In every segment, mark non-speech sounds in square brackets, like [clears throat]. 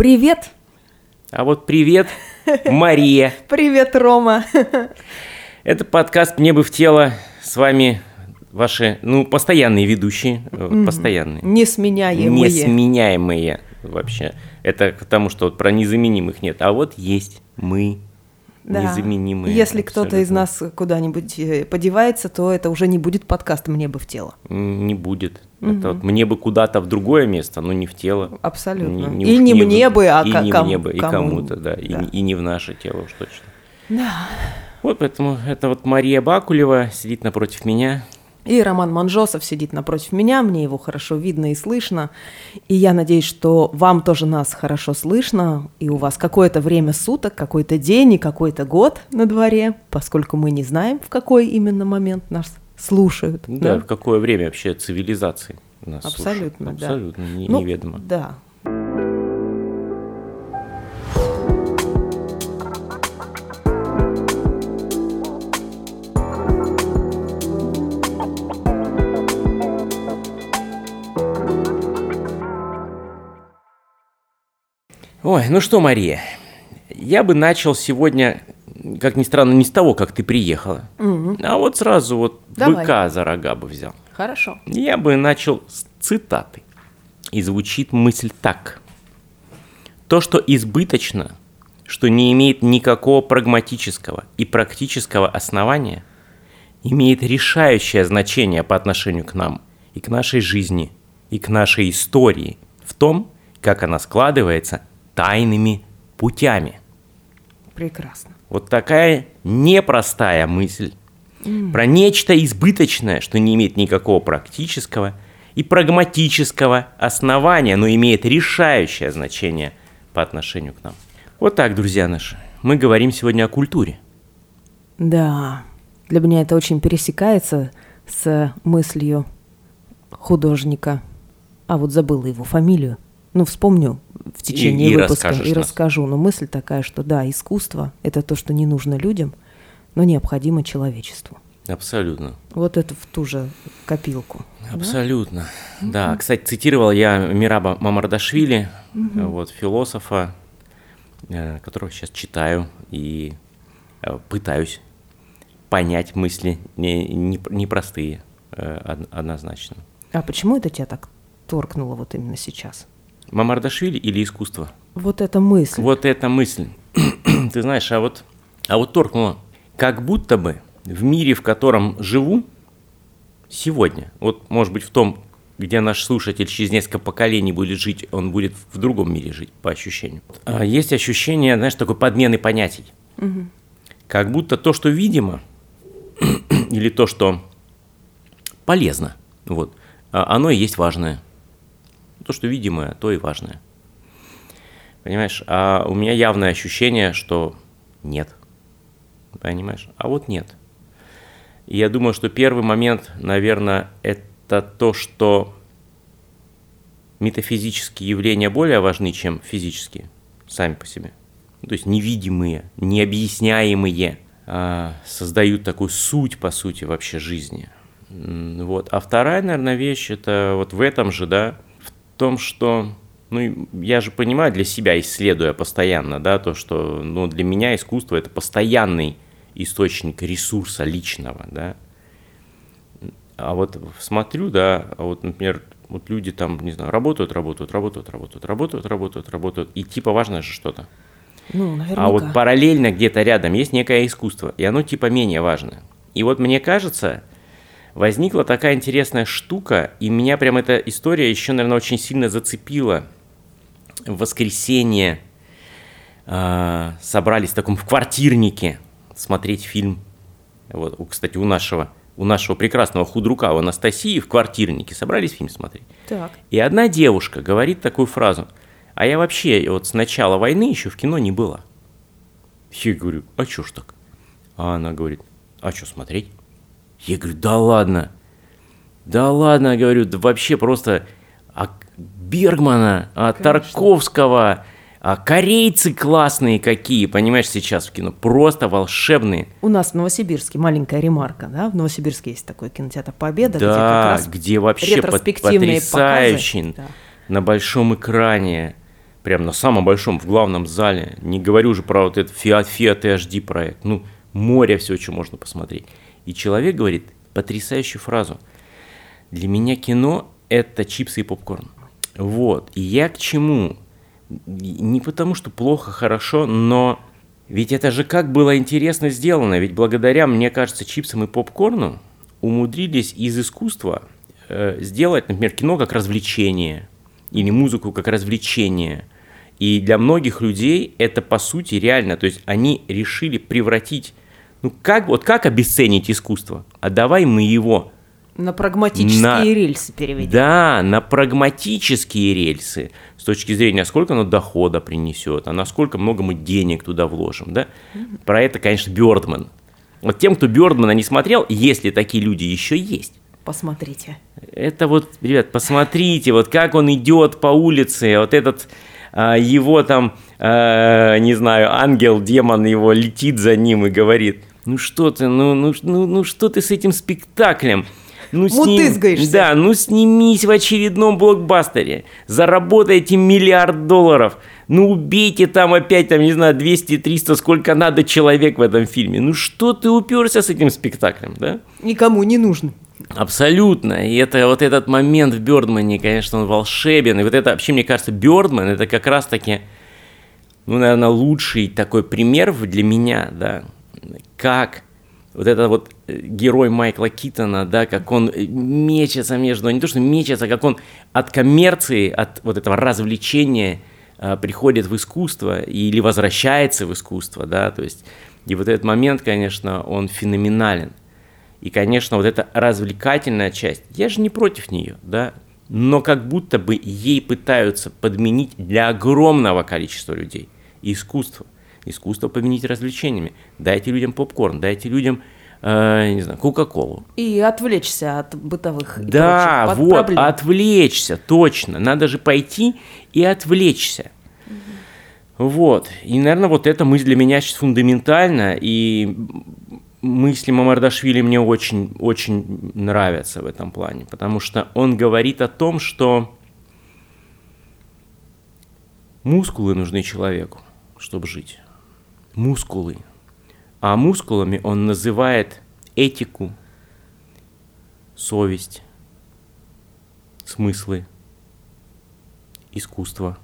Привет! А вот привет, Мария. [laughs] Привет, Рома. Это подкаст «Мне бы в тело». С вами ваши, ну, постоянные ведущие. Mm-hmm. Постоянные. Несменяемые. Несменяемые вообще. Это потому, что вот про незаменимых нет. А вот есть мы, да. незаменимые. Если кто-то из нас куда-нибудь э, подевается, то это уже не будет подкаст «Мне бы в тело». Не будет. Угу. Это вот мне бы куда-то в другое место, но не в тело. Абсолютно. Не, не и не мне бы, а и ком- не мне бы, и кому-то, да, да. И, и не в наше тело уж точно. Да. Вот поэтому это вот Мария Бакулева сидит напротив меня. И Роман Манжосов сидит напротив меня, мне его хорошо видно и слышно. И я надеюсь, что вам тоже нас хорошо слышно, и у вас какое-то время суток, какой-то день и какой-то год на дворе, поскольку мы не знаем, в какой именно момент нас слушают. Да, да? в какое время вообще цивилизации нас Абсолютно, слушают. Абсолютно, да. не, ну, неведомо. Да, Ой, ну что, Мария, я бы начал сегодня, как ни странно, не с того, как ты приехала, угу. а вот сразу вот Давай. быка за рога бы взял. Хорошо. Я бы начал с цитаты. И звучит мысль так. То, что избыточно, что не имеет никакого прагматического и практического основания, имеет решающее значение по отношению к нам и к нашей жизни, и к нашей истории в том, как она складывается тайными путями. Прекрасно. Вот такая непростая мысль mm. про нечто избыточное, что не имеет никакого практического и прагматического основания, но имеет решающее значение по отношению к нам. Вот так, друзья наши, мы говорим сегодня о культуре. Да, для меня это очень пересекается с мыслью художника. А вот забыла его фамилию. Ну, вспомню в течение и, выпуска и, и расскажу. Но мысль такая, что да, искусство – это то, что не нужно людям, но необходимо человечеству. Абсолютно. Вот это в ту же копилку. Абсолютно. Да, да. кстати, цитировал я Мираба Мамардашвили, угу. вот, философа, э, которого сейчас читаю и э, пытаюсь понять мысли непростые, не, не однозначно. А почему это тебя так торкнуло вот именно сейчас? Мамардашвили или искусство? Вот эта мысль. Вот эта мысль. [clears throat] Ты знаешь, а вот, а вот торкнуло. Как будто бы в мире, в котором живу сегодня, вот может быть в том, где наш слушатель через несколько поколений будет жить, он будет в другом мире жить, по ощущению. А есть ощущение, знаешь, такой подмены понятий. Угу. Как будто то, что видимо, [clears throat] или то, что полезно, вот, а оно и есть важное. То, что видимое, то и важное. Понимаешь? А у меня явное ощущение, что нет. Понимаешь? А вот нет. И я думаю, что первый момент, наверное, это то, что метафизические явления более важны, чем физические, сами по себе. То есть невидимые, необъясняемые а, создают такую суть, по сути, вообще жизни. Вот. А вторая, наверное, вещь, это вот в этом же, да, том, что ну, я же понимаю для себя, исследуя постоянно, да, то, что ну, для меня искусство это постоянный источник ресурса личного, да. А вот смотрю, да, а вот, например, вот люди там, не знаю, работают, работают, работают, работают, работают, работают, работают, и типа важно же что-то. Ну, наверняка. А вот параллельно где-то рядом есть некое искусство, и оно типа менее важное. И вот мне кажется, возникла такая интересная штука, и меня прям эта история еще, наверное, очень сильно зацепила. В воскресенье э, собрались в таком в квартирнике смотреть фильм. Вот, кстати, у нашего, у нашего прекрасного худрука, у Анастасии в квартирнике собрались фильм смотреть. Так. И одна девушка говорит такую фразу. А я вообще вот с начала войны еще в кино не была. Я говорю, а чё ж так? А она говорит, а что смотреть? Я говорю, да ладно. Да ладно, говорю, да вообще просто а Бергмана, а Тарковского, а корейцы классные какие, понимаешь, сейчас в кино, просто волшебные. У нас в Новосибирске маленькая ремарка, да, в Новосибирске есть такой кинотеатр Победа, да, где как раз где вообще потрясающий да. на большом экране прям на самом большом, в главном зале. Не говорю уже про вот этот Fiat, Fiat HD проект. Ну, море все, что можно посмотреть. И человек говорит потрясающую фразу. Для меня кино – это чипсы и попкорн. Вот. И я к чему? Не потому, что плохо, хорошо, но ведь это же как было интересно сделано. Ведь благодаря, мне кажется, чипсам и попкорну умудрились из искусства э, сделать, например, кино как развлечение или музыку как развлечение. И для многих людей это по сути реально. То есть они решили превратить, ну как, вот как обесценить искусство? А давай мы его на прагматические на, рельсы переведем. Да, на прагматические рельсы. С точки зрения, сколько оно дохода принесет, а насколько много мы денег туда вложим. Да? Mm-hmm. Про это, конечно, Бёрдман. Вот тем, кто Бёрдмана не смотрел, если такие люди еще есть, Посмотрите. Это вот, ребят, посмотрите, вот как он идет по улице, вот этот а, его там, а, не знаю, ангел, демон его летит за ним и говорит, ну что ты, ну, ну, ну, ну что ты с этим спектаклем? Ну, Мутызгаешься. Да, ну снимись в очередном блокбастере, заработайте миллиард долларов, ну убейте там опять, там, не знаю, 200-300, сколько надо человек в этом фильме. Ну что ты уперся с этим спектаклем, да? Никому не нужно. Абсолютно. И это вот этот момент в Бёрдмане, конечно, он волшебен. И вот это вообще, мне кажется, Бёрдман это как раз-таки, ну, наверное, лучший такой пример для меня, да, как вот это вот э, герой Майкла Китона, да, как он э, мечется между, не то что мечется, как он от коммерции, от вот этого развлечения а, приходит в искусство или возвращается в искусство, да, то есть и вот этот момент, конечно, он феноменален. И, конечно, вот эта развлекательная часть, я же не против нее, да, но как будто бы ей пытаются подменить для огромного количества людей искусство. Искусство подменить развлечениями. Дайте людям попкорн, дайте людям э, не знаю, Кока-Колу. И отвлечься от бытовых Да, прочих, вот, проблем. отвлечься, точно. Надо же пойти и отвлечься. Угу. Вот. И, наверное, вот эта мысль для меня сейчас фундаментальна. И мысли Мамардашвили мне очень, очень нравятся в этом плане, потому что он говорит о том, что мускулы нужны человеку, чтобы жить. Мускулы. А мускулами он называет этику, совесть, смыслы, искусство.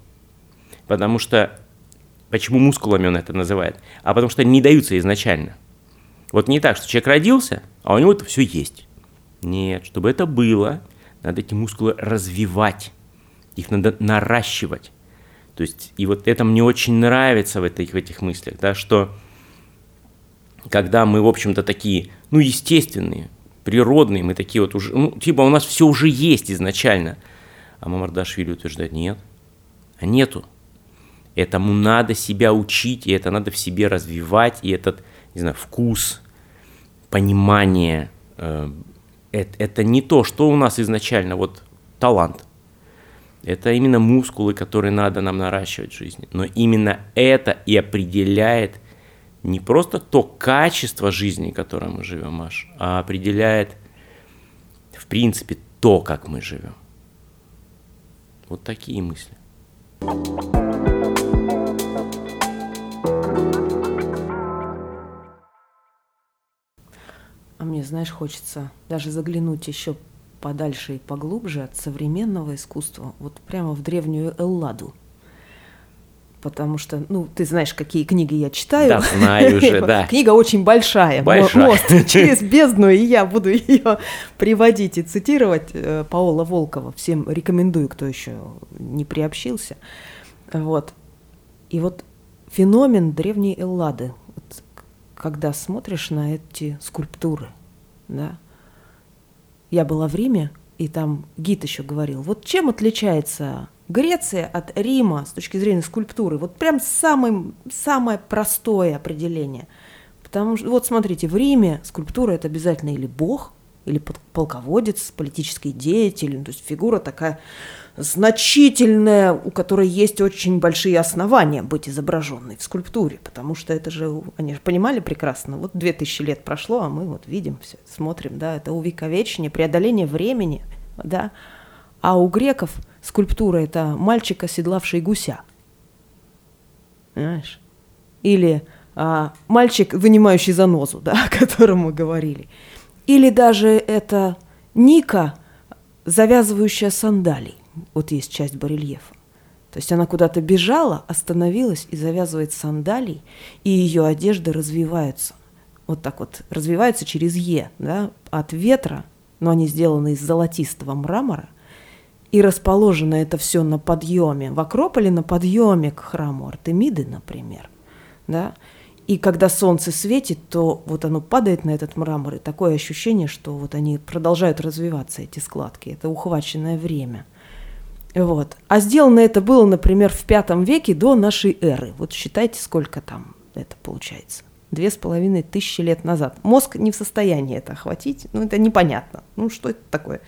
Потому что, почему мускулами он это называет? А потому что не даются изначально – вот не так, что человек родился, а у него это все есть. Нет, чтобы это было, надо эти мускулы развивать, их надо наращивать. То есть, и вот это мне очень нравится в этих, в этих мыслях, да, что когда мы, в общем-то, такие, ну, естественные, природные, мы такие вот уже, ну, типа у нас все уже есть изначально. А Мамардашвили утверждает, нет, а нету. Этому надо себя учить, и это надо в себе развивать, и этот не знаю, вкус, понимание. Э, это, это не то, что у нас изначально вот талант. Это именно мускулы, которые надо нам наращивать в жизни. Но именно это и определяет не просто то качество жизни, которым мы живем, Маш, а определяет, в принципе, то, как мы живем. Вот такие мысли. А мне, знаешь, хочется даже заглянуть еще подальше и поглубже от современного искусства, вот прямо в древнюю Элладу. Потому что, ну, ты знаешь, какие книги я читаю. Да, знаю [laughs] уже, да. Книга очень большая. большая. Мост [laughs] через бездну, и я буду ее приводить и цитировать. Э, Паола Волкова. Всем рекомендую, кто еще не приобщился. Вот. И вот феномен древней Эллады – когда смотришь на эти скульптуры, да. Я была в Риме, и там гид еще говорил, вот чем отличается Греция от Рима с точки зрения скульптуры? Вот прям самый, самое простое определение. Потому что, вот смотрите, в Риме скульптура это обязательно или бог, или полководец, политический деятель, то есть фигура такая значительная, у которой есть очень большие основания быть изображенной в скульптуре, потому что это же, они же понимали прекрасно, вот две тысячи лет прошло, а мы вот видим все, смотрим, да, это увековечение, преодоление времени, да, а у греков скульптура – это мальчик, оседлавший гуся. Понимаешь? Или а, мальчик, вынимающий занозу, [laughs] да, о котором мы говорили. Или даже это Ника, завязывающая сандалий. Вот есть часть барельефа. То есть она куда-то бежала, остановилась и завязывает сандалий, и ее одежды развиваются. Вот так вот развиваются через Е, да, от ветра, но они сделаны из золотистого мрамора, и расположено это все на подъеме. В Акрополе на подъеме к храму Артемиды, например. Да? И когда солнце светит, то вот оно падает на этот мрамор, и такое ощущение, что вот они продолжают развиваться, эти складки. Это ухваченное время. Вот. А сделано это было, например, в пятом веке до нашей эры. Вот считайте, сколько там это получается. Две с половиной тысячи лет назад. Мозг не в состоянии это охватить. Ну, это непонятно. Ну, что это такое?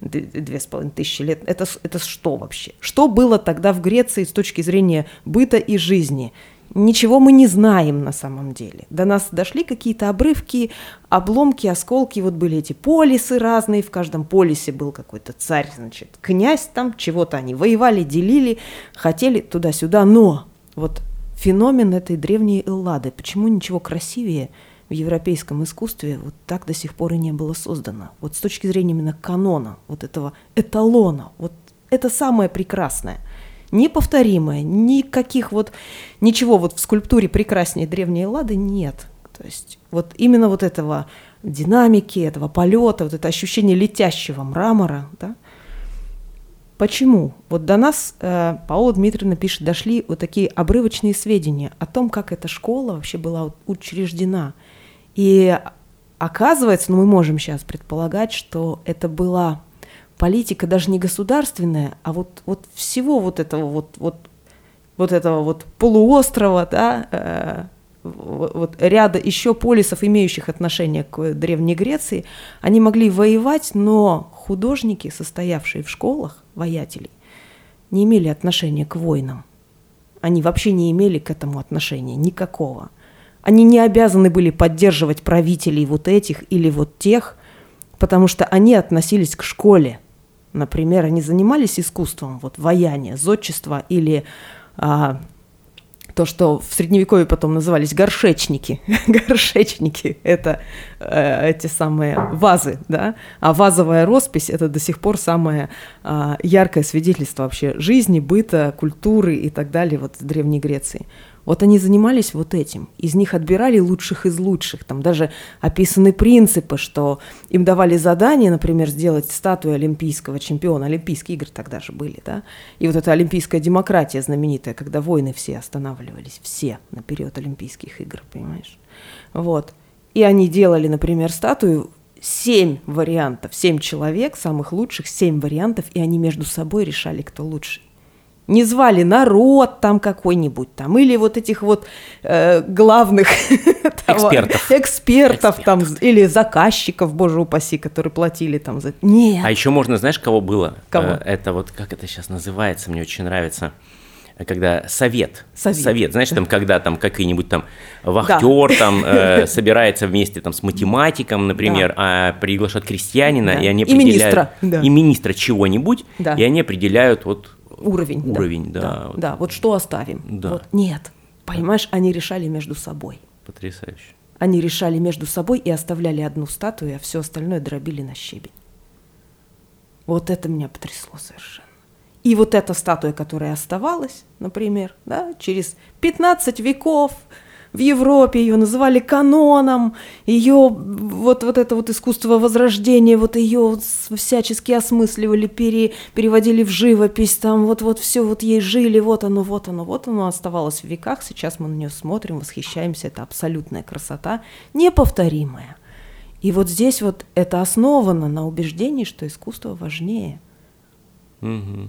Две с половиной тысячи лет. Это, это что вообще? Что было тогда в Греции с точки зрения быта и жизни? Ничего мы не знаем на самом деле. До нас дошли какие-то обрывки, обломки, осколки. Вот были эти полисы разные, в каждом полисе был какой-то царь, значит, князь там, чего-то они воевали, делили, хотели туда-сюда. Но вот феномен этой древней Эллады, почему ничего красивее в европейском искусстве вот так до сих пор и не было создано. Вот с точки зрения именно канона, вот этого эталона, вот это самое прекрасное – неповторимое, никаких вот, ничего вот в скульптуре прекраснее древней Лады нет. То есть вот именно вот этого динамики, этого полета, вот это ощущение летящего мрамора, да, Почему? Вот до нас э, Паула Дмитриевна пишет, дошли вот такие обрывочные сведения о том, как эта школа вообще была учреждена. И оказывается, ну мы можем сейчас предполагать, что это была политика даже не государственная, а вот, вот всего вот этого вот, вот, вот этого вот полуострова, да, э, вот ряда еще полисов, имеющих отношение к Древней Греции, они могли воевать, но художники, состоявшие в школах, воятелей, не имели отношения к войнам. Они вообще не имели к этому отношения никакого. Они не обязаны были поддерживать правителей вот этих или вот тех, потому что они относились к школе – Например, они занимались искусством, вот вояние, зодчество или а, то, что в средневековье потом назывались горшечники. [laughs] горшечники – это э, эти самые вазы, да, а вазовая роспись – это до сих пор самое э, яркое свидетельство вообще жизни, быта, культуры и так далее вот в Древней Греции. Вот они занимались вот этим. Из них отбирали лучших из лучших. Там даже описаны принципы, что им давали задание, например, сделать статую олимпийского чемпиона. Олимпийские игры тогда же были, да? И вот эта олимпийская демократия знаменитая, когда войны все останавливались, все на период Олимпийских игр, понимаешь? Вот. И они делали, например, статую семь вариантов, семь человек, самых лучших, семь вариантов, и они между собой решали, кто лучший не звали народ там какой-нибудь там, или вот этих вот э, главных [laughs] экспертов. экспертов, там, или заказчиков, боже упаси, которые платили там за... Нет. А еще можно, знаешь, кого было? Кого? Э, это вот, как это сейчас называется, мне очень нравится когда совет, совет, совет знаешь, там, когда там какой-нибудь там вахтер да. там э, [laughs] собирается вместе там с математиком, например, да. а приглашают крестьянина, да. и они определяют... И министра. Да. И министра чего-нибудь, да. и они определяют вот уровень. Уровень, да. Да, да, вот. да. вот что оставим. Да. Вот, нет, понимаешь, они решали между собой. Потрясающе. Они решали между собой и оставляли одну статую, а все остальное дробили на щебень. Вот это меня потрясло совершенно. И вот эта статуя, которая оставалась, например, да, через 15 веков, в Европе ее называли каноном, ее вот, вот это вот искусство возрождения, вот ее всячески осмысливали, пере, переводили в живопись, там вот, вот все вот ей жили, вот оно, вот оно, вот оно оставалось в веках, сейчас мы на нее смотрим, восхищаемся, это абсолютная красота, неповторимая. И вот здесь вот это основано на убеждении, что искусство важнее. Угу.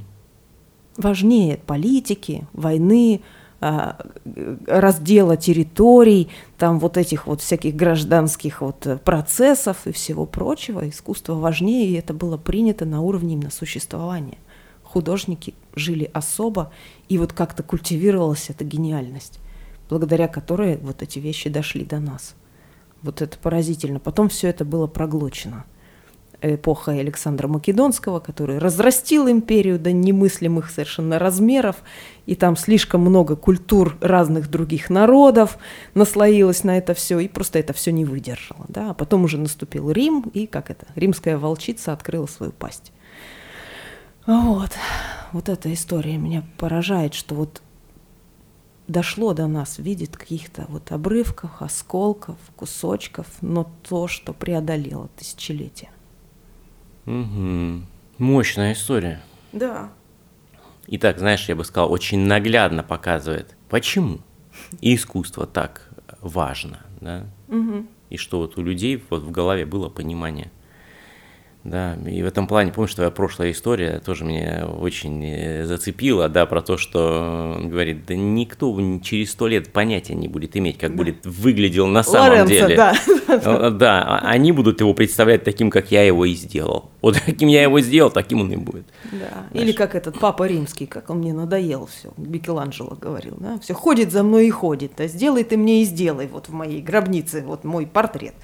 Важнее политики, войны, раздела территорий, там вот этих вот всяких гражданских вот э, процессов и всего прочего. Искусство важнее, и это было принято на уровне именно существования. Художники жили особо, и вот как-то культивировалась эта гениальность, благодаря которой вот эти вещи дошли до нас. Вот это поразительно. Потом все это было проглочено. Эпоха Александра Македонского, который разрастил империю до немыслимых совершенно размеров, и там слишком много культур разных других народов наслоилось на это все, и просто это все не выдержало. Да? А потом уже наступил Рим, и как это, римская волчица открыла свою пасть. Вот, вот эта история меня поражает, что вот дошло до нас в виде каких-то вот обрывков, осколков, кусочков, но то, что преодолело тысячелетия. Угу. Мощная история. Да. И так, знаешь, я бы сказал, очень наглядно показывает, почему искусство так важно, да, угу. и что вот у людей вот в голове было понимание да, и в этом плане, помнишь, твоя прошлая история тоже меня очень э, зацепила, да, про то, что он говорит, да никто через сто лет понятия не будет иметь, как да. будет выглядел на самом Лоренцо, деле. Да. Э, да, а они будут его представлять таким, как я его и сделал. Вот [laughs] каким я его сделал, таким он и будет. Да. Или как этот папа римский, как он мне надоел все, Микеланджело говорил, да, все ходит за мной и ходит, а сделай ты мне и сделай вот в моей гробнице вот мой портрет.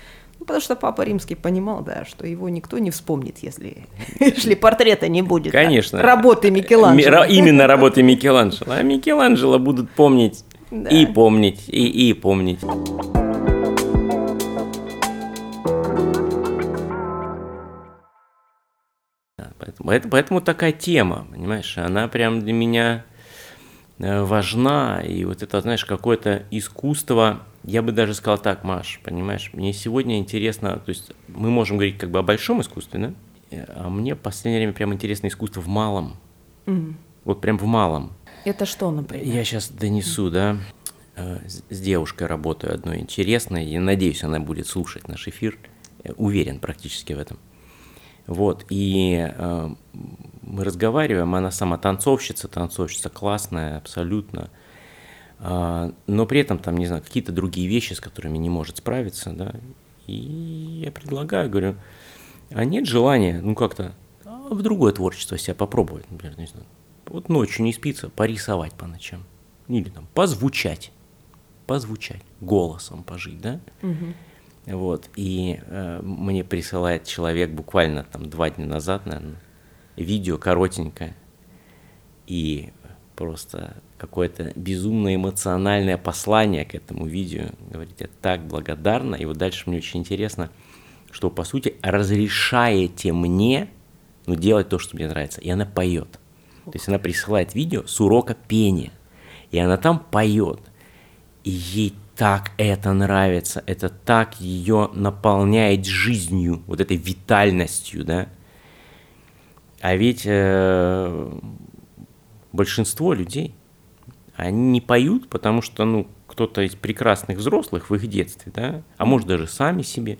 Ну, потому что папа римский понимал, да, что его никто не вспомнит, если, [laughs] если портрета не будет. Конечно. Да, работы Микеланджело. Именно работы Микеланджело. А Микеланджело будут помнить да. и помнить, и, и помнить. Поэтому, поэтому такая тема, понимаешь, она прям для меня э, важна. И вот это, знаешь, какое-то искусство, я бы даже сказал так, Маш, понимаешь, мне сегодня интересно, то есть мы можем говорить как бы о большом искусстве, да? А мне в последнее время прям интересно искусство в малом. Mm. Вот прям в малом. Это что, например? Я сейчас донесу, да. Э, с девушкой работаю одной интересной, и надеюсь, она будет слушать наш эфир. Уверен практически в этом. Вот, и э, мы разговариваем, она сама танцовщица, танцовщица классная, абсолютно. А, но при этом там, не знаю, какие-то другие вещи, с которыми не может справиться, да, и я предлагаю, говорю, а нет желания, ну как-то в другое творчество себя попробовать, например, не знаю, вот ночью не спится, порисовать по ночам, или там позвучать, позвучать, голосом пожить, да, угу. вот, и э, мне присылает человек буквально там два дня назад, наверное, видео коротенькое, и просто какое-то безумно эмоциональное послание к этому видео. Говорит, я так благодарна. И вот дальше мне очень интересно, что по сути разрешаете мне ну, делать то, что мне нравится. И она поет. То есть она присылает видео с урока пения. И она там поет. И ей так это нравится, это так ее наполняет жизнью, вот этой витальностью, да. А ведь э, большинство людей, они не поют, потому что, ну, кто-то из прекрасных взрослых в их детстве, да, а может даже сами себе,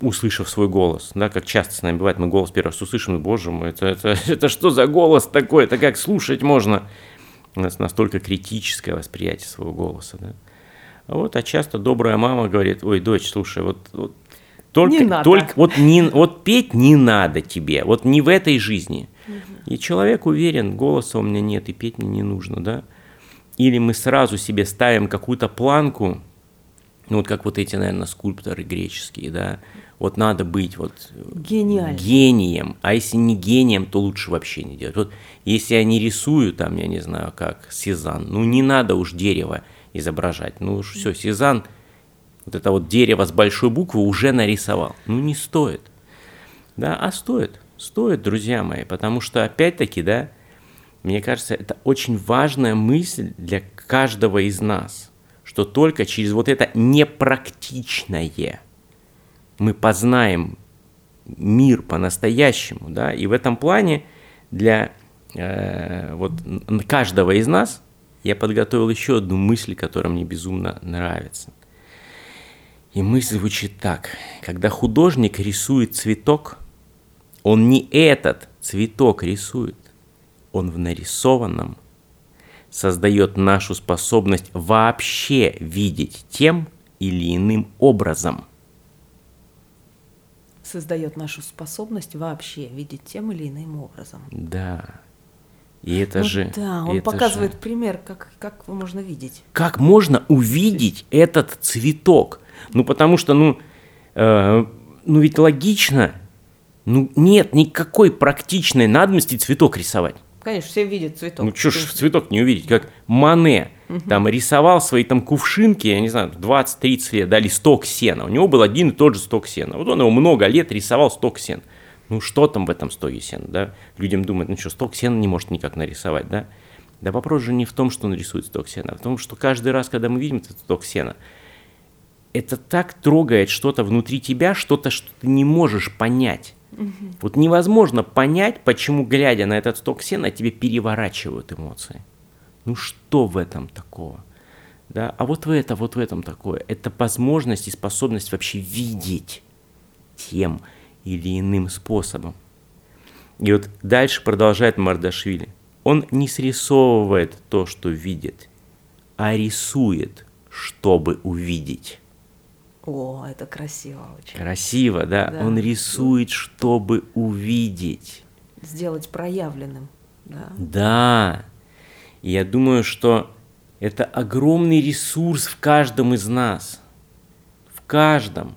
услышав свой голос, да, как часто с нами бывает, мы голос первый раз услышим, и, боже мой, это, это, [laughs] это что за голос такой, это как слушать можно? У нас настолько критическое восприятие своего голоса, да. А вот, а часто добрая мама говорит, ой, дочь, слушай, вот, вот только, не надо. только вот, не, вот петь не надо тебе, вот не в этой жизни – и человек уверен, голоса у меня нет, и петь мне не нужно, да. Или мы сразу себе ставим какую-то планку, ну вот как вот эти, наверное, скульпторы греческие, да, вот надо быть вот Гениальным. гением, а если не гением, то лучше вообще не делать. Вот если я не рисую, там, я не знаю, как Сезанн, ну не надо уж дерево изображать, ну уж все, Сезанн, вот это вот дерево с большой буквы уже нарисовал, ну не стоит, да, а стоит, Стоит, друзья мои, потому что, опять-таки, да, мне кажется, это очень важная мысль для каждого из нас, что только через вот это непрактичное мы познаем мир по-настоящему, да, и в этом плане для э, вот каждого из нас я подготовил еще одну мысль, которая мне безумно нравится. И мысль звучит так. Когда художник рисует цветок – он не этот цветок рисует, он в нарисованном создает нашу способность вообще видеть тем или иным образом. Создает нашу способность вообще видеть тем или иным образом. Да. И это ну, же... Да, он показывает же... пример, как, как можно видеть. Как можно увидеть этот цветок? Ну, потому что, ну, э, ну ведь логично, Ну, нет никакой практичной надобности цветок рисовать. Конечно, все видят цветок. Ну, что ж цветок не увидеть, как Мане там рисовал свои там кувшинки, я не знаю, 20-30 лет, да, сток сена. У него был один и тот же сток сена. Вот он его много лет рисовал сток сена. Ну, что там в этом стоге сена, да? Людям думают, ну что, сток сена не может никак нарисовать, да? Да вопрос же не в том, что он рисует сток сена, а в том, что каждый раз, когда мы видим этот сток сена, это так трогает что-то внутри тебя, что-то, что ты не можешь понять. Угу. Вот невозможно понять, почему, глядя на этот сток сена, тебе переворачивают эмоции. Ну что в этом такого? Да? А вот в это, вот в этом такое. Это возможность и способность вообще видеть тем или иным способом. И вот дальше продолжает Мардашвили. Он не срисовывает то, что видит, а рисует, чтобы увидеть. О, это красиво очень. Красиво, да? да. Он рисует, чтобы увидеть. Сделать проявленным, да. Да. И я думаю, что это огромный ресурс в каждом из нас. В каждом.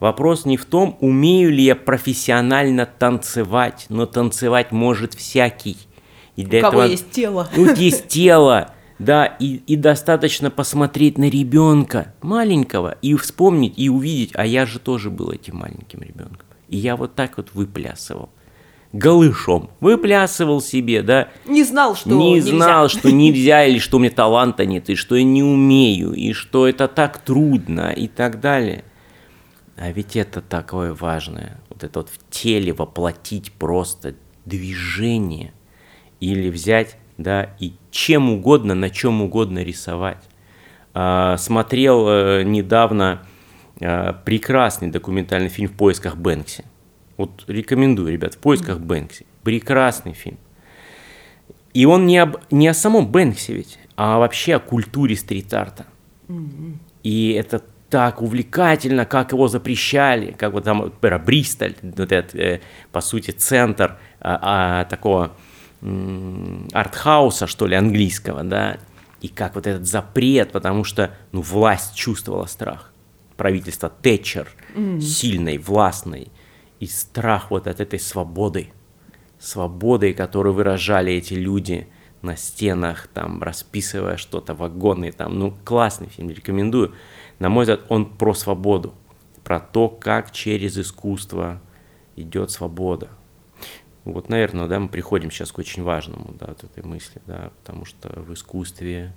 Вопрос не в том, умею ли я профессионально танцевать, но танцевать может всякий. И для У этого... кого есть тело. Вот есть тело. Да, и, и достаточно посмотреть на ребенка маленького и вспомнить, и увидеть, а я же тоже был этим маленьким ребенком. И я вот так вот выплясывал. Голышом. Выплясывал себе, да. Не знал, что Не нельзя. знал, что [laughs] нельзя, или что у меня таланта нет, и что я не умею, и что это так трудно, и так далее. А ведь это такое важное. Вот это вот в теле воплотить просто движение. Или взять да, и чем угодно, на чем угодно рисовать. А, смотрел э, недавно а, прекрасный документальный фильм «В поисках Бэнкси». Вот рекомендую, ребят, «В поисках Бэнкси». Прекрасный фильм. И он не, об, не о самом Бэнкси ведь, а вообще о культуре стрит-арта. И это так увлекательно, как его запрещали, как вот там, Бристоль, вот этот, э, по сути, центр а, а, такого артхауса, что ли, английского, да, и как вот этот запрет, потому что, ну, власть чувствовала страх. Правительство Тэтчер, mm. сильной, властной, и страх вот от этой свободы, свободы, которую выражали эти люди на стенах, там, расписывая что-то, вагоны, там, ну, классный фильм, рекомендую. На мой взгляд, он про свободу, про то, как через искусство идет свобода, вот, наверное, да, мы приходим сейчас к очень важному, да, от этой мысли, да, потому что в искусстве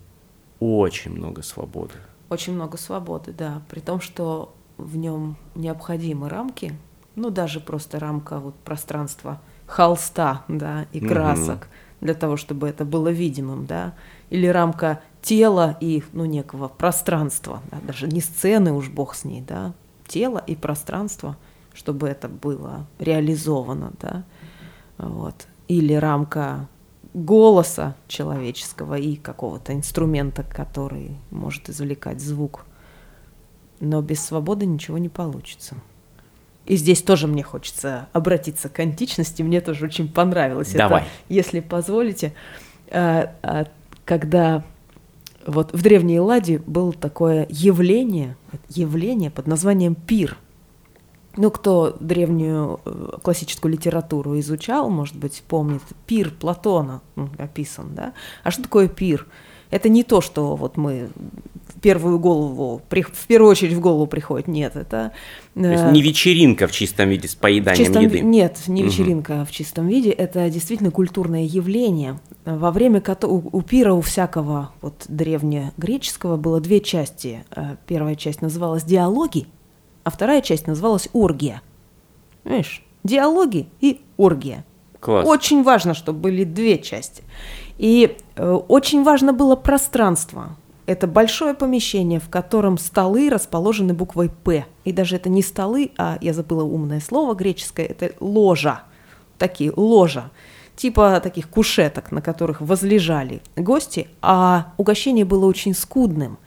очень много свободы. Очень много свободы, да, при том, что в нем необходимы рамки, ну, даже просто рамка вот пространства холста, да, и красок, угу. для того, чтобы это было видимым, да, или рамка тела и, ну, некого пространства, да, даже не сцены уж бог с ней, да, тело и пространство, чтобы это было реализовано, да, вот. Или рамка голоса человеческого и какого-то инструмента, который может извлекать звук. Но без свободы ничего не получится. И здесь тоже мне хочется обратиться к античности. Мне тоже очень понравилось Давай. это, если позволите. А, а, когда вот в Древней Элладе было такое явление, явление под названием пир – ну, кто древнюю э, классическую литературу изучал, может быть, помнит, пир Платона описан, да? А что такое пир? Это не то, что вот мы первую голову, в первую очередь в голову приходит. Нет, это... То есть э, не вечеринка в чистом виде с поеданием чистом, еды? Нет, не вечеринка угу. в чистом виде. Это действительно культурное явление, во время которого у пира у всякого вот древнегреческого было две части. Э, первая часть называлась «диалоги», а вторая часть называлась «Оргия». Понимаешь? Диалоги и оргия. Класс. Очень важно, чтобы были две части. И э, очень важно было пространство. Это большое помещение, в котором столы расположены буквой «П». И даже это не столы, а я забыла умное слово греческое, это ложа. Такие ложа типа таких кушеток, на которых возлежали гости, а угощение было очень скудным.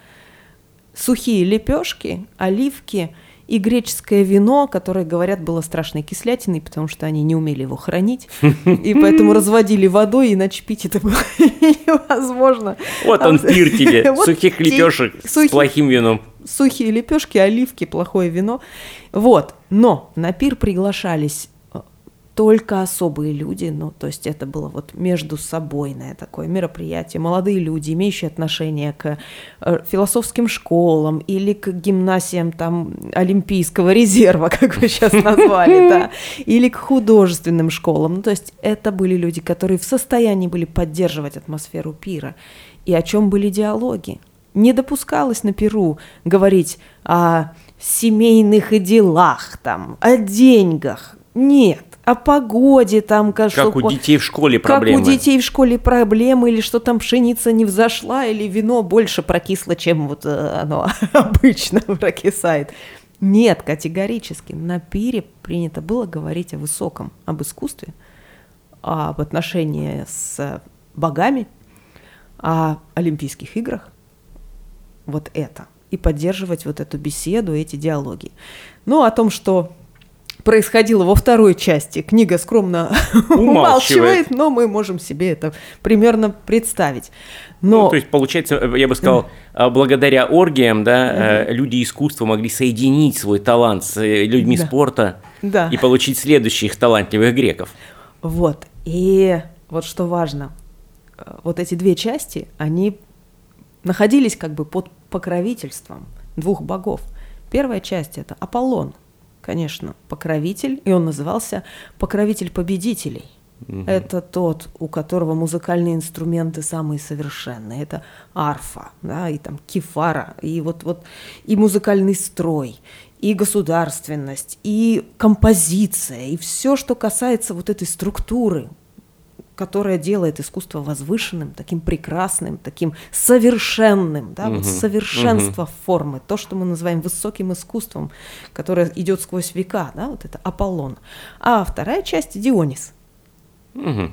Сухие лепешки, оливки – и греческое вино, которое, говорят, было страшной кислятиной, потому что они не умели его хранить, [laughs] и поэтому разводили водой, иначе пить это было [laughs] невозможно. Вот он [laughs] пир тебе, сухих лепешек с плохим вином. Сухие лепешки, оливки, плохое вино. Вот, но на пир приглашались только особые люди, ну, то есть это было вот между собойное такое мероприятие, молодые люди, имеющие отношение к э, философским школам или к гимнасиям там Олимпийского резерва, [laughs] как вы сейчас назвали, да, [laughs] или к художественным школам, ну, то есть это были люди, которые в состоянии были поддерживать атмосферу пира, и о чем были диалоги. Не допускалось на Перу говорить о семейных делах, там, о деньгах. Нет, о погоде там, как что, у детей в школе проблемы. Как у детей в школе проблемы, или что там пшеница не взошла, или вино больше прокисло, чем вот э, оно [laughs] обычно прокисает. Нет, категорически. На пире принято было говорить о высоком, об искусстве, об отношении с богами, о Олимпийских играх. Вот это. И поддерживать вот эту беседу, эти диалоги. Ну, о том, что происходило во второй части. Книга скромно [laughs] умалчивает, но мы можем себе это примерно представить. Но... Ну, то есть, получается, я бы сказал, а, благодаря оргиям, да, mm люди искусства могли соединить свой талант с э, людьми да. спорта да. и получить следующих талантливых греков. Вот. И вот что важно, э, вот эти две части, они находились как бы под покровительством двух богов. Первая часть – это Аполлон – конечно, покровитель, и он назывался покровитель победителей. Угу. Это тот, у которого музыкальные инструменты самые совершенные. Это арфа, да, и там кефара, и вот, вот и музыкальный строй, и государственность, и композиция, и все, что касается вот этой структуры которая делает искусство возвышенным, таким прекрасным, таким совершенным, да, угу, вот совершенство угу. формы, то, что мы называем высоким искусством, которое идет сквозь века, да, вот это Аполлон. А вторая часть Дионис. Угу.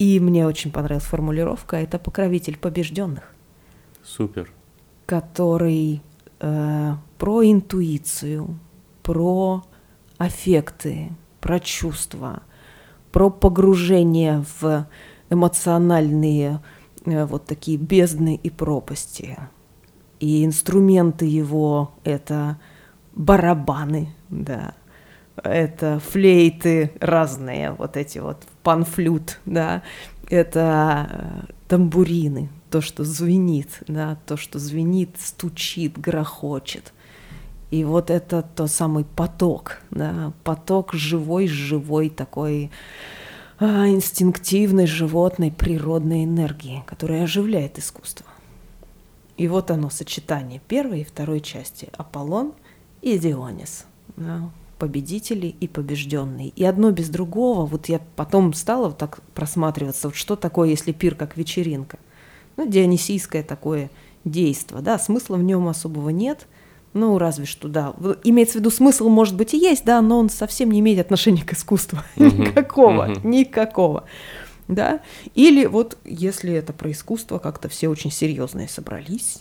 И мне очень понравилась формулировка, это покровитель побежденных. Супер. Который э, про интуицию, про аффекты, про чувства, про погружение в эмоциональные э, вот такие бездны и пропасти. И инструменты его — это барабаны, да, это флейты разные, вот эти вот панфлют, да, это э, тамбурины, то, что звенит, да, то, что звенит, стучит, грохочет. И вот это тот самый поток, да, поток живой, живой такой а, инстинктивной, животной, природной энергии, которая оживляет искусство. И вот оно, сочетание первой и второй части. Аполлон и Дионис. Да, победители и побежденные. И одно без другого, вот я потом стала вот так просматриваться, вот что такое, если пир как вечеринка. Ну, дионисийское такое действо, да, смысла в нем особого нет – ну, разве что, да. Имеется в виду, смысл, может быть, и есть, да, но он совсем не имеет отношения к искусству. [laughs] Никакого, никакого. Да? Или вот если это про искусство, как-то все очень серьезные собрались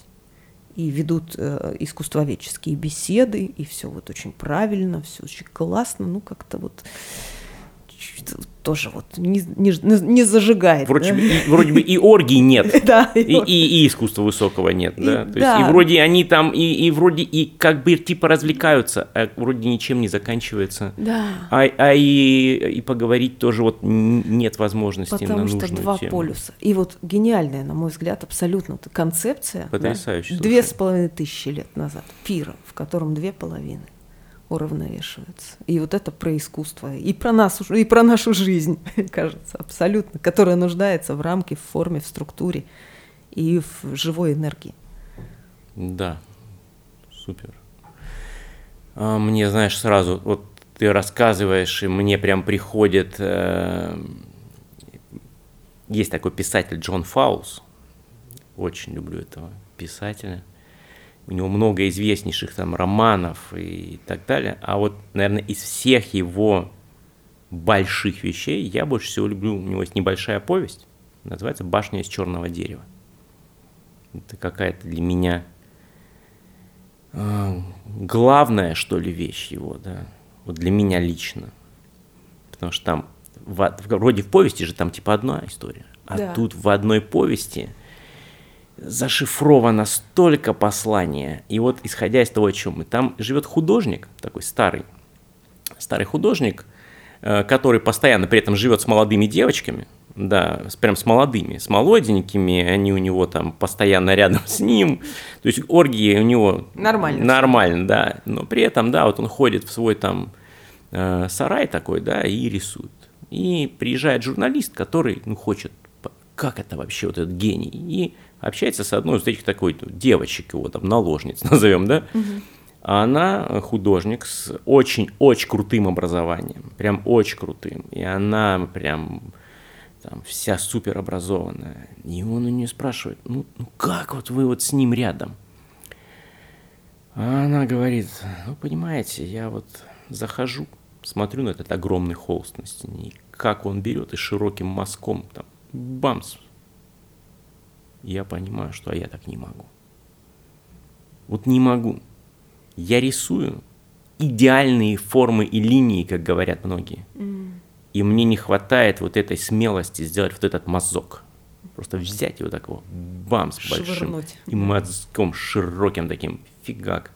и ведут э, искусствоведческие беседы, и все вот очень правильно, все очень классно, ну как-то вот тоже вот не, не, не зажигает. Вроде, да? и, вроде бы и оргий нет, [laughs] да, и, и, и искусства высокого нет, да. И, То да. есть, и вроде они там, и, и вроде и как бы типа развлекаются, а вроде ничем не заканчивается. Да. А, а и, и поговорить тоже вот нет возможности Потому на что два тему. полюса. И вот гениальная, на мой взгляд, абсолютно концепция. Потрясающе. Да, две с половиной тысячи лет назад. Пира, в котором две половины уравновешиваются. И вот это про искусство, и про нас, и про нашу жизнь, [laughs] кажется, абсолютно, которая нуждается в рамке, в форме, в структуре и в живой энергии. Да, супер. А мне, знаешь, сразу, вот ты рассказываешь, и мне прям приходит... Э, есть такой писатель Джон Фаус, очень люблю этого писателя – у него много известнейших там романов и так далее. А вот, наверное, из всех его больших вещей я больше всего люблю, у него есть небольшая повесть, называется «Башня из черного дерева». Это какая-то для меня э, главная, что ли, вещь его, да, вот для меня лично. Потому что там, вроде в повести же там типа одна история, а да. тут в одной повести – зашифровано столько послания. И вот исходя из того, о чем мы, там живет художник, такой старый, старый художник, э, который постоянно при этом живет с молодыми девочками, да, прям с молодыми, с молоденькими, они у него там постоянно рядом с ним, то есть оргии у него Нормально. нормально, да, но при этом, да, вот он ходит в свой там э, сарай такой, да, и рисует. И приезжает журналист, который, ну, хочет, как это вообще вот этот гений, и общается с одной из этих такой девочек его там, наложниц [laughs] назовем, да, а она художник с очень-очень крутым образованием, прям очень крутым, и она прям там вся супер образованная. И он у нее спрашивает, ну, ну как вот вы вот с ним рядом? А она говорит, ну понимаете, я вот захожу, смотрю на этот огромный холст на стене, и как он берет и широким мазком там, бамс. Я понимаю, что я так не могу. Вот не могу. Я рисую идеальные формы и линии, как говорят многие. И мне не хватает вот этой смелости сделать вот этот мазок. Просто взять его такого, бам, с большим. Швырнуть. И мазком широким таким, фигак.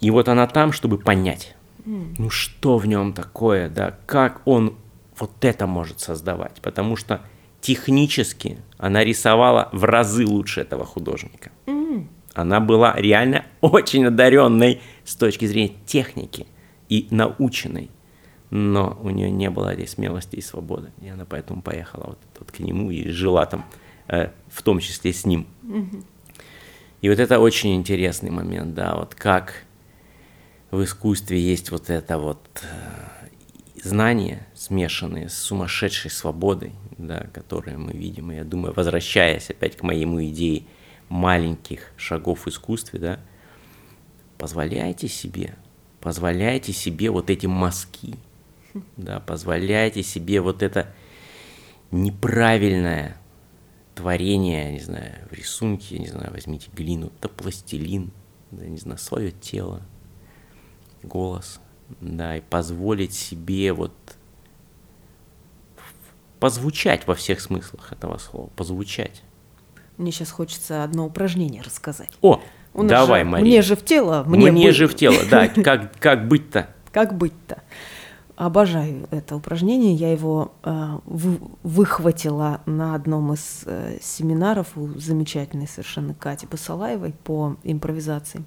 И вот она там, чтобы понять, ну что в нем такое, да, как он вот это может создавать. Потому что технически она рисовала в разы лучше этого художника. Она была реально очень одаренной с точки зрения техники и наученной. Но у нее не было этой смелости и свободы. И она поэтому поехала вот, вот к нему и жила там, э, в том числе с ним. И вот это очень интересный момент, да, вот как в искусстве есть вот это вот э, знания, смешанные с сумасшедшей свободой, да, которые мы видим. И я думаю, возвращаясь опять к моему идее маленьких шагов в искусстве, да, позволяйте себе, позволяйте себе вот эти мазки, да, позволяйте себе вот это неправильное творение, не знаю, в рисунке, не знаю, возьмите глину, да пластилин, да, не знаю, свое тело, голос, да, и позволить себе вот позвучать во всех смыслах этого слова, позвучать. Мне сейчас хочется одно упражнение рассказать. О, У давай, же, Мария. Мне же в тело. Мне, Мне же в тело, да, [laughs] как, как быть-то? Как быть-то? Обожаю это упражнение. Я его э, вы- выхватила на одном из э, семинаров у замечательной совершенно Кати Басалаевой по импровизации.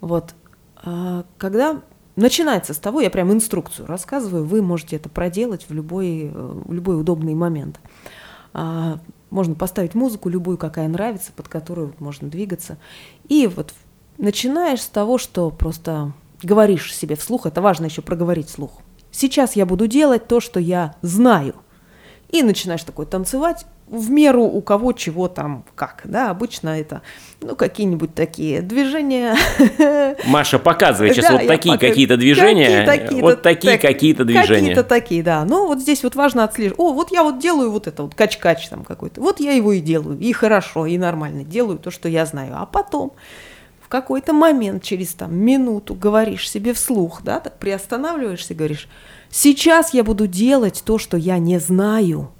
Вот. А, когда начинается с того, я прям инструкцию рассказываю, вы можете это проделать в любой, э, в любой удобный момент. А, можно поставить музыку любую, какая нравится, под которую можно двигаться. И вот начинаешь с того, что просто говоришь себе вслух, это важно еще проговорить вслух. Сейчас я буду делать то, что я знаю. И начинаешь такой танцевать в меру у кого чего там как. Да, обычно это ну, какие-нибудь такие движения. [laughs] Маша, показывай сейчас Да, вот такие пока- какие-то движения. какие-то- вот такие так- какие-то движения. Какие-то такие, да. Ну, вот здесь вот важно отслеживать. О, вот я вот делаю вот это вот кач-кач там какой-то. Вот я его и делаю. И хорошо, и нормально. Делаю то, что я знаю. А потом в какой-то момент, через там минуту, говоришь себе вслух, да, так приостанавливаешься и говоришь, сейчас я буду делать то, что я не знаю.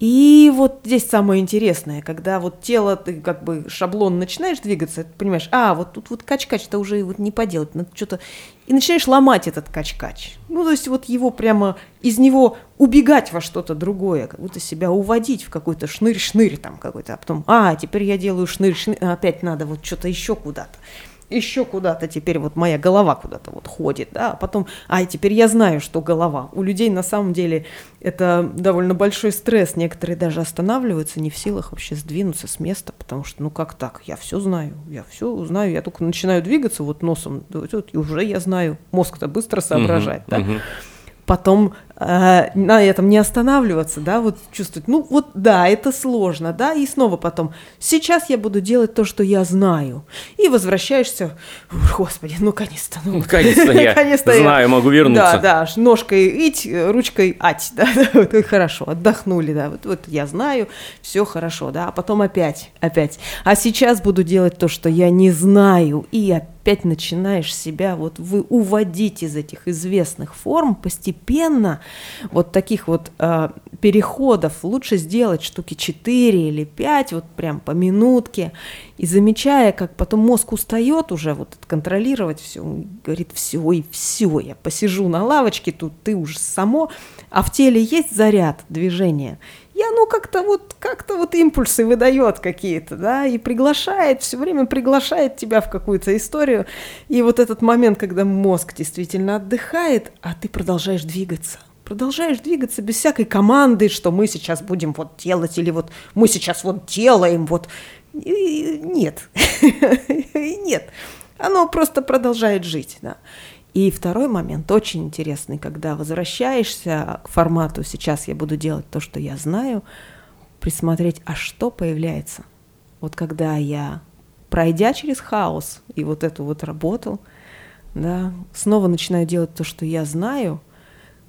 И вот здесь самое интересное, когда вот тело, ты как бы шаблон начинаешь двигаться, ты понимаешь, а, вот тут вот кач-кач-то уже вот не поделать, надо что-то... И начинаешь ломать этот кач-кач. Ну, то есть вот его прямо, из него убегать во что-то другое, как будто себя уводить в какой-то шнырь-шнырь там какой-то, а потом, а, теперь я делаю шнырь-шнырь, а опять надо вот что-то еще куда-то еще куда-то теперь вот моя голова куда-то вот ходит, да, а потом, а теперь я знаю, что голова. У людей на самом деле это довольно большой стресс, некоторые даже останавливаются, не в силах вообще сдвинуться с места, потому что, ну как так, я все знаю, я все знаю, я только начинаю двигаться вот носом, вот, и уже я знаю, мозг-то быстро соображает, да. мгм. Потом э, на этом не останавливаться, да, вот чувствовать, ну вот да, это сложно, да, и снова потом, сейчас я буду делать то, что я знаю, и возвращаешься, «Ух, господи, ну наконец-то, ну, Наконец-то я [laughs] наконец-то знаю, могу вернуться. Да, да, ножкой ить, э, ручкой ать, [laughs] да, вот, хорошо, отдохнули, да, вот, вот я знаю, все хорошо, да, а потом опять, опять, а сейчас буду делать то, что я не знаю, и опять начинаешь себя вот вы уводить из этих известных форм постепенно, Вот таких вот э, переходов. Лучше сделать штуки 4 или 5, вот прям по минутке, и замечая, как потом мозг устает уже вот контролировать все, говорит, все и все, я посижу на лавочке, тут ты уже само, а в теле есть заряд движения, и оно как-то вот, как-то вот импульсы выдает какие-то, да, и приглашает, все время приглашает тебя в какую-то историю. И вот этот момент, когда мозг действительно отдыхает, а ты продолжаешь двигаться продолжаешь двигаться без всякой команды, что мы сейчас будем вот делать, или вот мы сейчас вот делаем, вот. И нет, [laughs] нет, оно просто продолжает жить, да. И второй момент очень интересный, когда возвращаешься к формату «сейчас я буду делать то, что я знаю», присмотреть, а что появляется. Вот когда я, пройдя через хаос и вот эту вот работу, да, снова начинаю делать то, что я знаю,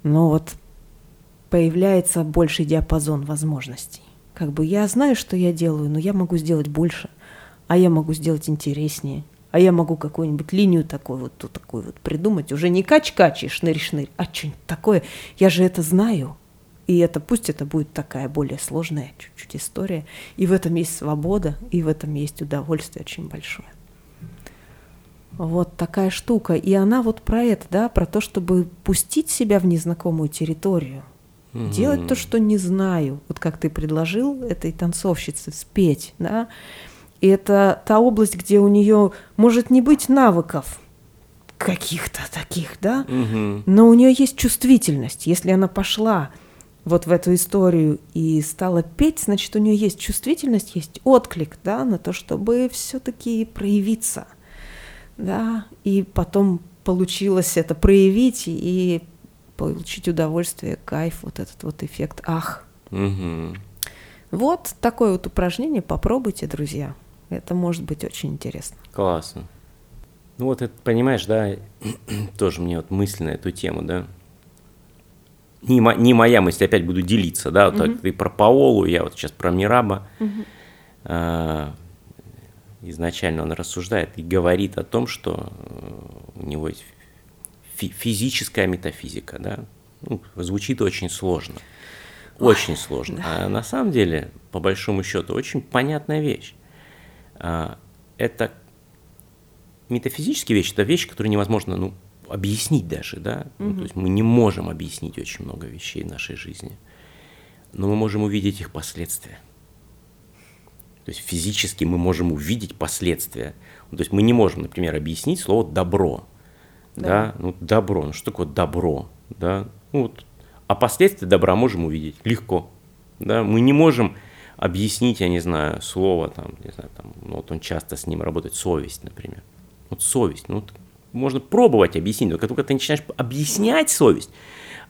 но вот появляется больший диапазон возможностей. Как бы я знаю, что я делаю, но я могу сделать больше, а я могу сделать интереснее, а я могу какую-нибудь линию такой вот, тут такую вот придумать, уже не кач-кач и шнырь-шнырь, а что-нибудь такое. Я же это знаю. И это пусть это будет такая более сложная чуть-чуть история. И в этом есть свобода, и в этом есть удовольствие очень большое. Вот такая штука. И она вот про это, да, про то, чтобы пустить себя в незнакомую территорию. Mm-hmm. Делать то, что не знаю. Вот как ты предложил этой танцовщице спеть, да. И это та область, где у нее может не быть навыков каких-то таких, да, угу. но у нее есть чувствительность. Если она пошла вот в эту историю и стала петь, значит, у нее есть чувствительность, есть отклик, да, на то, чтобы все-таки проявиться, да, и потом получилось это проявить и получить удовольствие, кайф, вот этот вот эффект ах. Угу. Вот такое вот упражнение попробуйте, друзья. Это может быть очень интересно. Классно. Ну вот это, понимаешь, да, [clears throat] тоже мне вот мысль на эту тему, да. Не, мо, не моя мысль, опять буду делиться, да, вот угу. ты про Паолу, я вот сейчас про Мираба. Угу. А, изначально он рассуждает и говорит о том, что э, у него есть фи- физическая метафизика, да. Ну, звучит очень сложно. Очень Ой, сложно. Да. А на самом деле, по большому счету, очень понятная вещь. А, это метафизические вещи, это вещи, которые невозможно ну, объяснить даже, да. Угу. Ну, то есть мы не можем объяснить очень много вещей в нашей жизни, но мы можем увидеть их последствия. То есть физически мы можем увидеть последствия. Ну, то есть мы не можем, например, объяснить слово добро. Да. да? Ну, добро. Ну, что такое добро? Да? Ну, вот. А последствия добра можем увидеть легко. Да? Мы не можем объяснить, я не знаю, слово, там, не знаю, там, ну, вот он часто с ним работает, совесть, например. Вот совесть, ну, можно пробовать объяснить, но как только ты начинаешь объяснять совесть,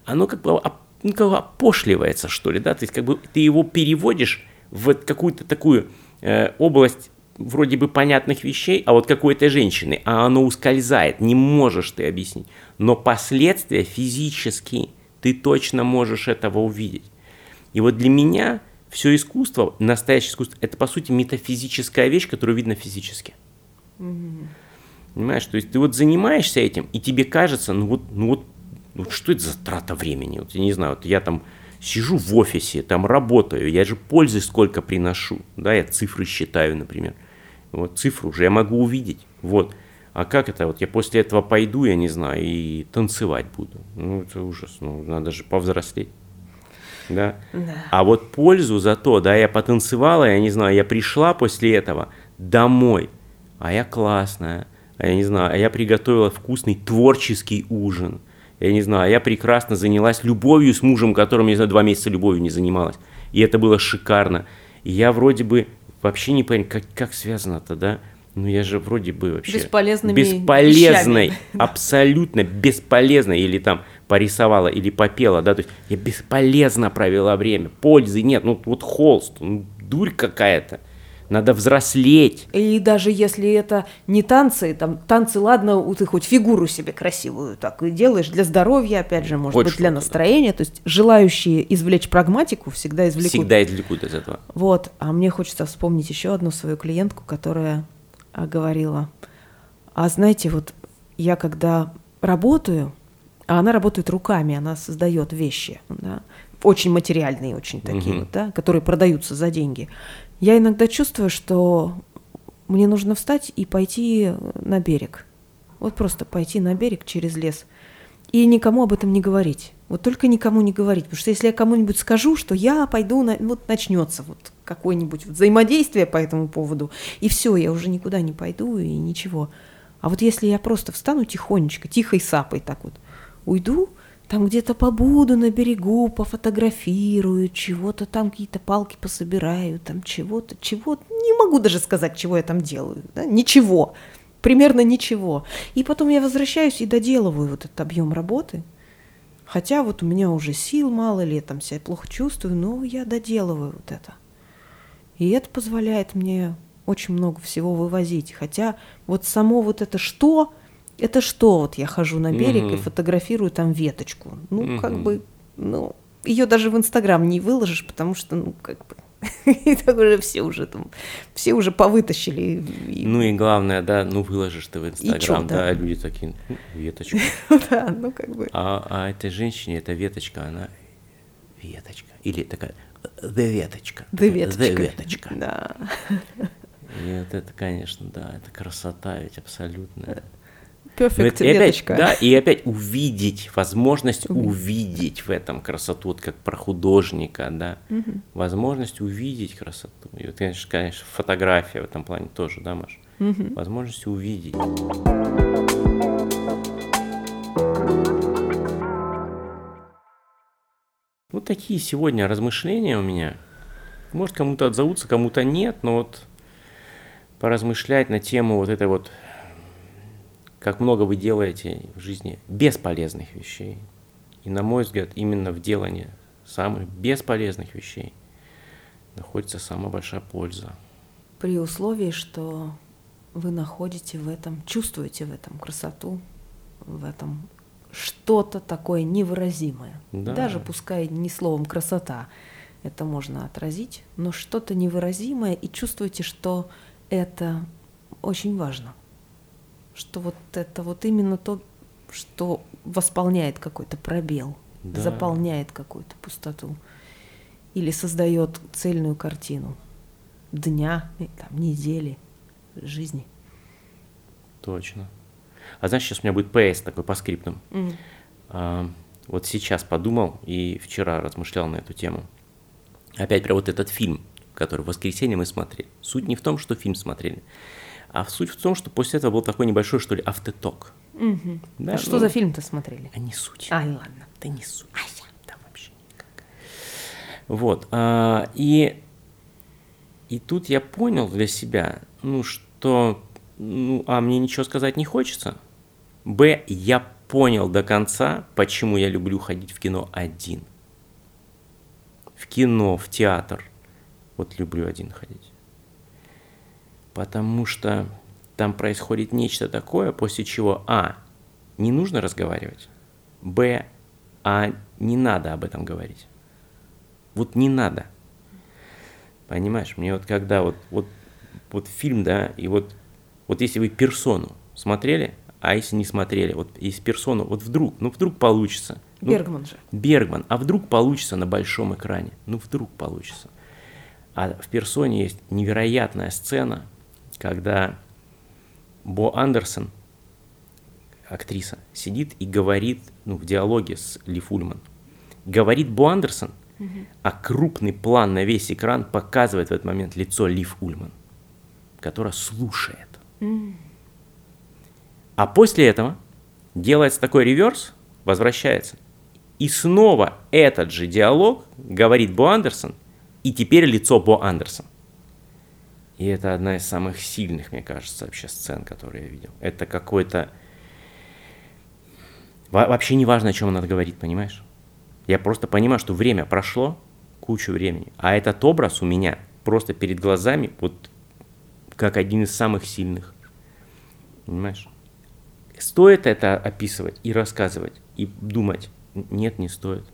оно как бы, ну, как бы опошливается, что ли, да, то есть как бы ты его переводишь в какую-то такую э, область вроде бы понятных вещей, а вот какой-то женщины, а оно ускользает, не можешь ты объяснить. Но последствия физически ты точно можешь этого увидеть. И вот для меня все искусство, настоящее искусство, это по сути метафизическая вещь, которую видно физически. Mm-hmm. Понимаешь, то есть ты вот занимаешься этим, и тебе кажется, ну вот, ну вот, ну вот что это за трата времени? Вот я не знаю, вот я там сижу в офисе, там работаю, я же пользы сколько приношу, да, я цифры считаю, например. Вот цифру уже я могу увидеть, вот. А как это, вот я после этого пойду, я не знаю, и танцевать буду. Ну, это ужас, ну, надо же повзрослеть да? да. А вот пользу за то, да, я потанцевала, я не знаю, я пришла после этого домой, а я классная, а я не знаю, а я приготовила вкусный творческий ужин, я не знаю, я прекрасно занялась любовью с мужем, которым, не знаю, два месяца любовью не занималась, и это было шикарно. И я вроде бы вообще не понимаю, как, как связано-то, да? Ну я же вроде бы вообще... Бесполезными Бесполезной, вещами. [laughs] абсолютно бесполезной. Или там порисовала, или попела, да, то есть я бесполезно провела время, пользы нет, ну вот холст, ну, дурь какая-то. Надо взрослеть. И даже если это не танцы, там танцы, ладно, ты хоть фигуру себе красивую так и делаешь для здоровья, опять же, может хоть быть, для настроения. Да. То есть желающие извлечь прагматику всегда извлекут. Всегда извлекут из этого. Вот. А мне хочется вспомнить еще одну свою клиентку, которая а, говорила, а знаете, вот я когда работаю, А она работает руками, она создает вещи, да, очень материальные, очень такие Мгм. вот, да, которые продаются за деньги. Я иногда чувствую, что мне нужно встать и пойти на берег. Вот просто пойти на берег через лес и никому об этом не говорить. Вот только никому не говорить, потому что если я кому-нибудь скажу, что я пойду, на... вот начнется вот какое-нибудь взаимодействие по этому поводу, и все, я уже никуда не пойду и ничего. А вот если я просто встану тихонечко, тихой сапой так вот, уйду, там где-то побуду на берегу, пофотографирую, чего-то там какие-то палки пособираю, там чего-то, чего не могу даже сказать, чего я там делаю, да? ничего, примерно ничего. И потом я возвращаюсь и доделываю вот этот объем работы, хотя вот у меня уже сил мало, там себя плохо чувствую, но я доделываю вот это. И это позволяет мне очень много всего вывозить. Хотя вот само вот это что, это что вот я хожу на берег и Мгм. фотографирую там веточку. Ну, как Мгм. бы, ну, ее даже в Инстаграм не выложишь, потому что, ну, как бы, [laughs] и так уже все уже там, все уже повытащили. и- Ну и главное, да, ну выложишь ты в Инстаграм, да? да, люди такие, «Ну, веточка. [laughs] да, ну, как бы. А, а этой женщине эта веточка, она веточка. Или такая, the веточка. Да веточка. The веточка. Да. И вот это, конечно, да, это красота ведь абсолютная. Perfect и опять, да, и опять увидеть, возможность Увидеть. увидеть в этом красоту, вот как про художника, да, Мгм. возможность увидеть красоту. И вот, конечно, конечно, фотография в этом плане тоже, да, Маш? Мгм. Возможность увидеть. Вот такие сегодня размышления у меня. Может, кому-то отзовутся, кому-то нет, но вот поразмышлять на тему вот этой вот, как много вы делаете в жизни бесполезных вещей. И, на мой взгляд, именно в делании самых бесполезных вещей находится самая большая польза. При условии, что вы находите в этом, чувствуете в этом красоту, в этом что-то такое невыразимое. Да. Даже пускай не словом красота это можно отразить, но что-то невыразимое, и чувствуете, что это очень важно. Что вот это вот именно то, что восполняет какой-то пробел, Да. заполняет какую-то пустоту или создает цельную картину дня, там, недели, жизни. Точно. А знаешь, сейчас у меня будет ПС такой по скриптам. А, вот сейчас подумал и вчера размышлял на эту тему. Опять про вот этот фильм, который в воскресенье мы смотрели. Суть не в том, что фильм смотрели, а суть в том, что после этого был такой небольшой, что ли, автоток. Мгм. Да, а что ну, за фильм-то смотрели? А не суть. Ай, ладно. Да не суть. Да вообще никак. Вот. а, и, и тут я понял для себя, ну, что, ну, а, мне ничего сказать не хочется. Б, я понял до конца, почему я люблю ходить в кино один. В кино, в театр. Вот люблю один ходить. Потому что там происходит нечто такое, после чего, а, не нужно разговаривать, б, а не надо об этом говорить. Вот не надо. Понимаешь, мне вот когда вот, вот, вот фильм, да, и вот, вот если вы персону смотрели, а если не смотрели, вот если персону, вот вдруг, ну вдруг получится. Ну, Бергман же. Бергман, а вдруг получится на большом экране? Ну вдруг получится. А в персоне есть невероятная сцена, когда Бо Андерсон, актриса, сидит и говорит, ну, в диалоге с Ли Фульман. Говорит Бо Андерсон, а крупный план на весь экран показывает в этот момент лицо Лив Ульман, которая слушает. А после этого делается такой реверс, возвращается. И снова этот же диалог говорит Бо Андерсон, и теперь лицо Бо Андерсон. И это одна из самых сильных, мне кажется, вообще сцен, которые я видел. Это какой-то... Во- вообще не важно, о чем надо говорить, понимаешь? Я просто понимаю, что время прошло, кучу времени, а этот образ у меня просто перед глазами вот как один из самых сильных. Понимаешь? Стоит это описывать и рассказывать, и думать? Нет, не стоит.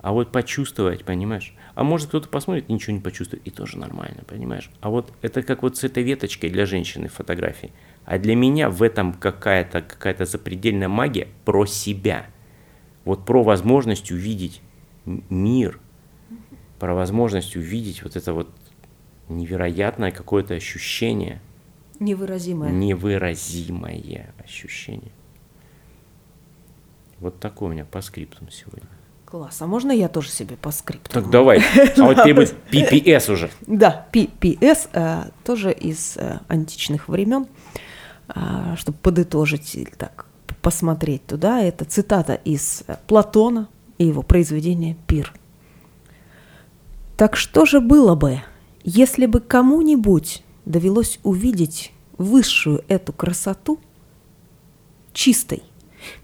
А вот почувствовать, понимаешь? А может кто-то посмотрит, ничего не почувствует, и тоже нормально, понимаешь? А вот это как вот с этой веточкой для женщины фотографии. А для меня в этом какая-то какая запредельная магия про себя – Вот про возможность увидеть мир, про возможность увидеть вот это вот невероятное какое-то ощущение. Невыразимое. Невыразимое ощущение. Вот такой у меня по скриптам сегодня. Класс. А можно я тоже себе по скрипту? Так давай. А вот теперь будет PPS уже. Да, PPS э, тоже из э, античных времен, э, чтобы подытожить или так посмотреть туда. Это цитата из э, Платона и его произведения «Пир». Так что же было бы, если бы кому-нибудь довелось увидеть высшую эту красоту чистой,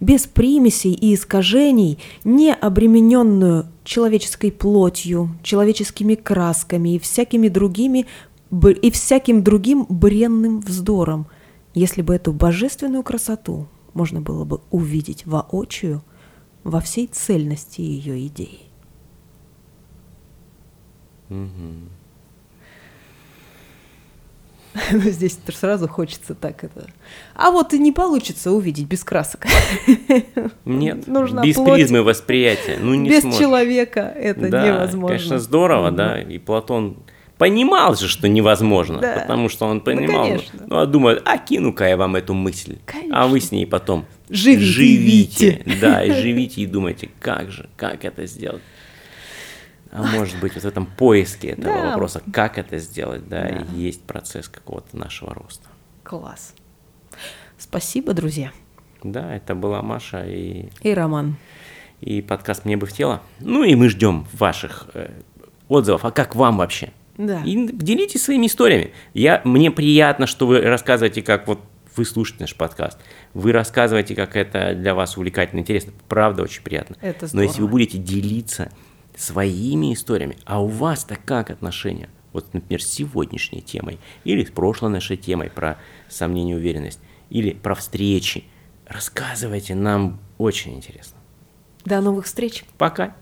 без примесей и искажений, не обремененную человеческой плотью, человеческими красками и всякими другими и всяким другим бренным вздором, если бы эту божественную красоту можно было бы увидеть воочию во всей цельности ее идеи. Угу. [laughs] Но здесь сразу хочется так это. А вот и не получится увидеть без красок. [laughs] Нет, Нужна без плоть. призмы восприятия. Ну, не без сможешь. человека это да, невозможно. Конечно, здорово, угу. да. И Платон понимал же, что невозможно, да. потому что он понимал. Ну, ну а думает, а кину-ка я вам эту мысль. Конечно. А вы с ней потом живите. живите. Да, и [laughs] живите и думайте, как же, как это сделать. А может быть, вот в этом поиске этого да. вопроса, как это сделать, да, да, есть процесс какого-то нашего роста. Класс. Спасибо, друзья. Да, это была Маша и... И Роман. И подкаст «Мне бы в тело». Ну и мы ждем ваших э, отзывов. А как вам вообще? Да. И делитесь своими историями. Я, мне приятно, что вы рассказываете, как вот вы слушаете наш подкаст. Вы рассказываете, как это для вас увлекательно, интересно. Правда, очень приятно. Это здорово. Но если вы будете делиться своими историями. А у вас-то как отношения? Вот, например, с сегодняшней темой, или с прошлой нашей темой про сомнение уверенность, или про встречи. Рассказывайте, нам очень интересно. До новых встреч. Пока.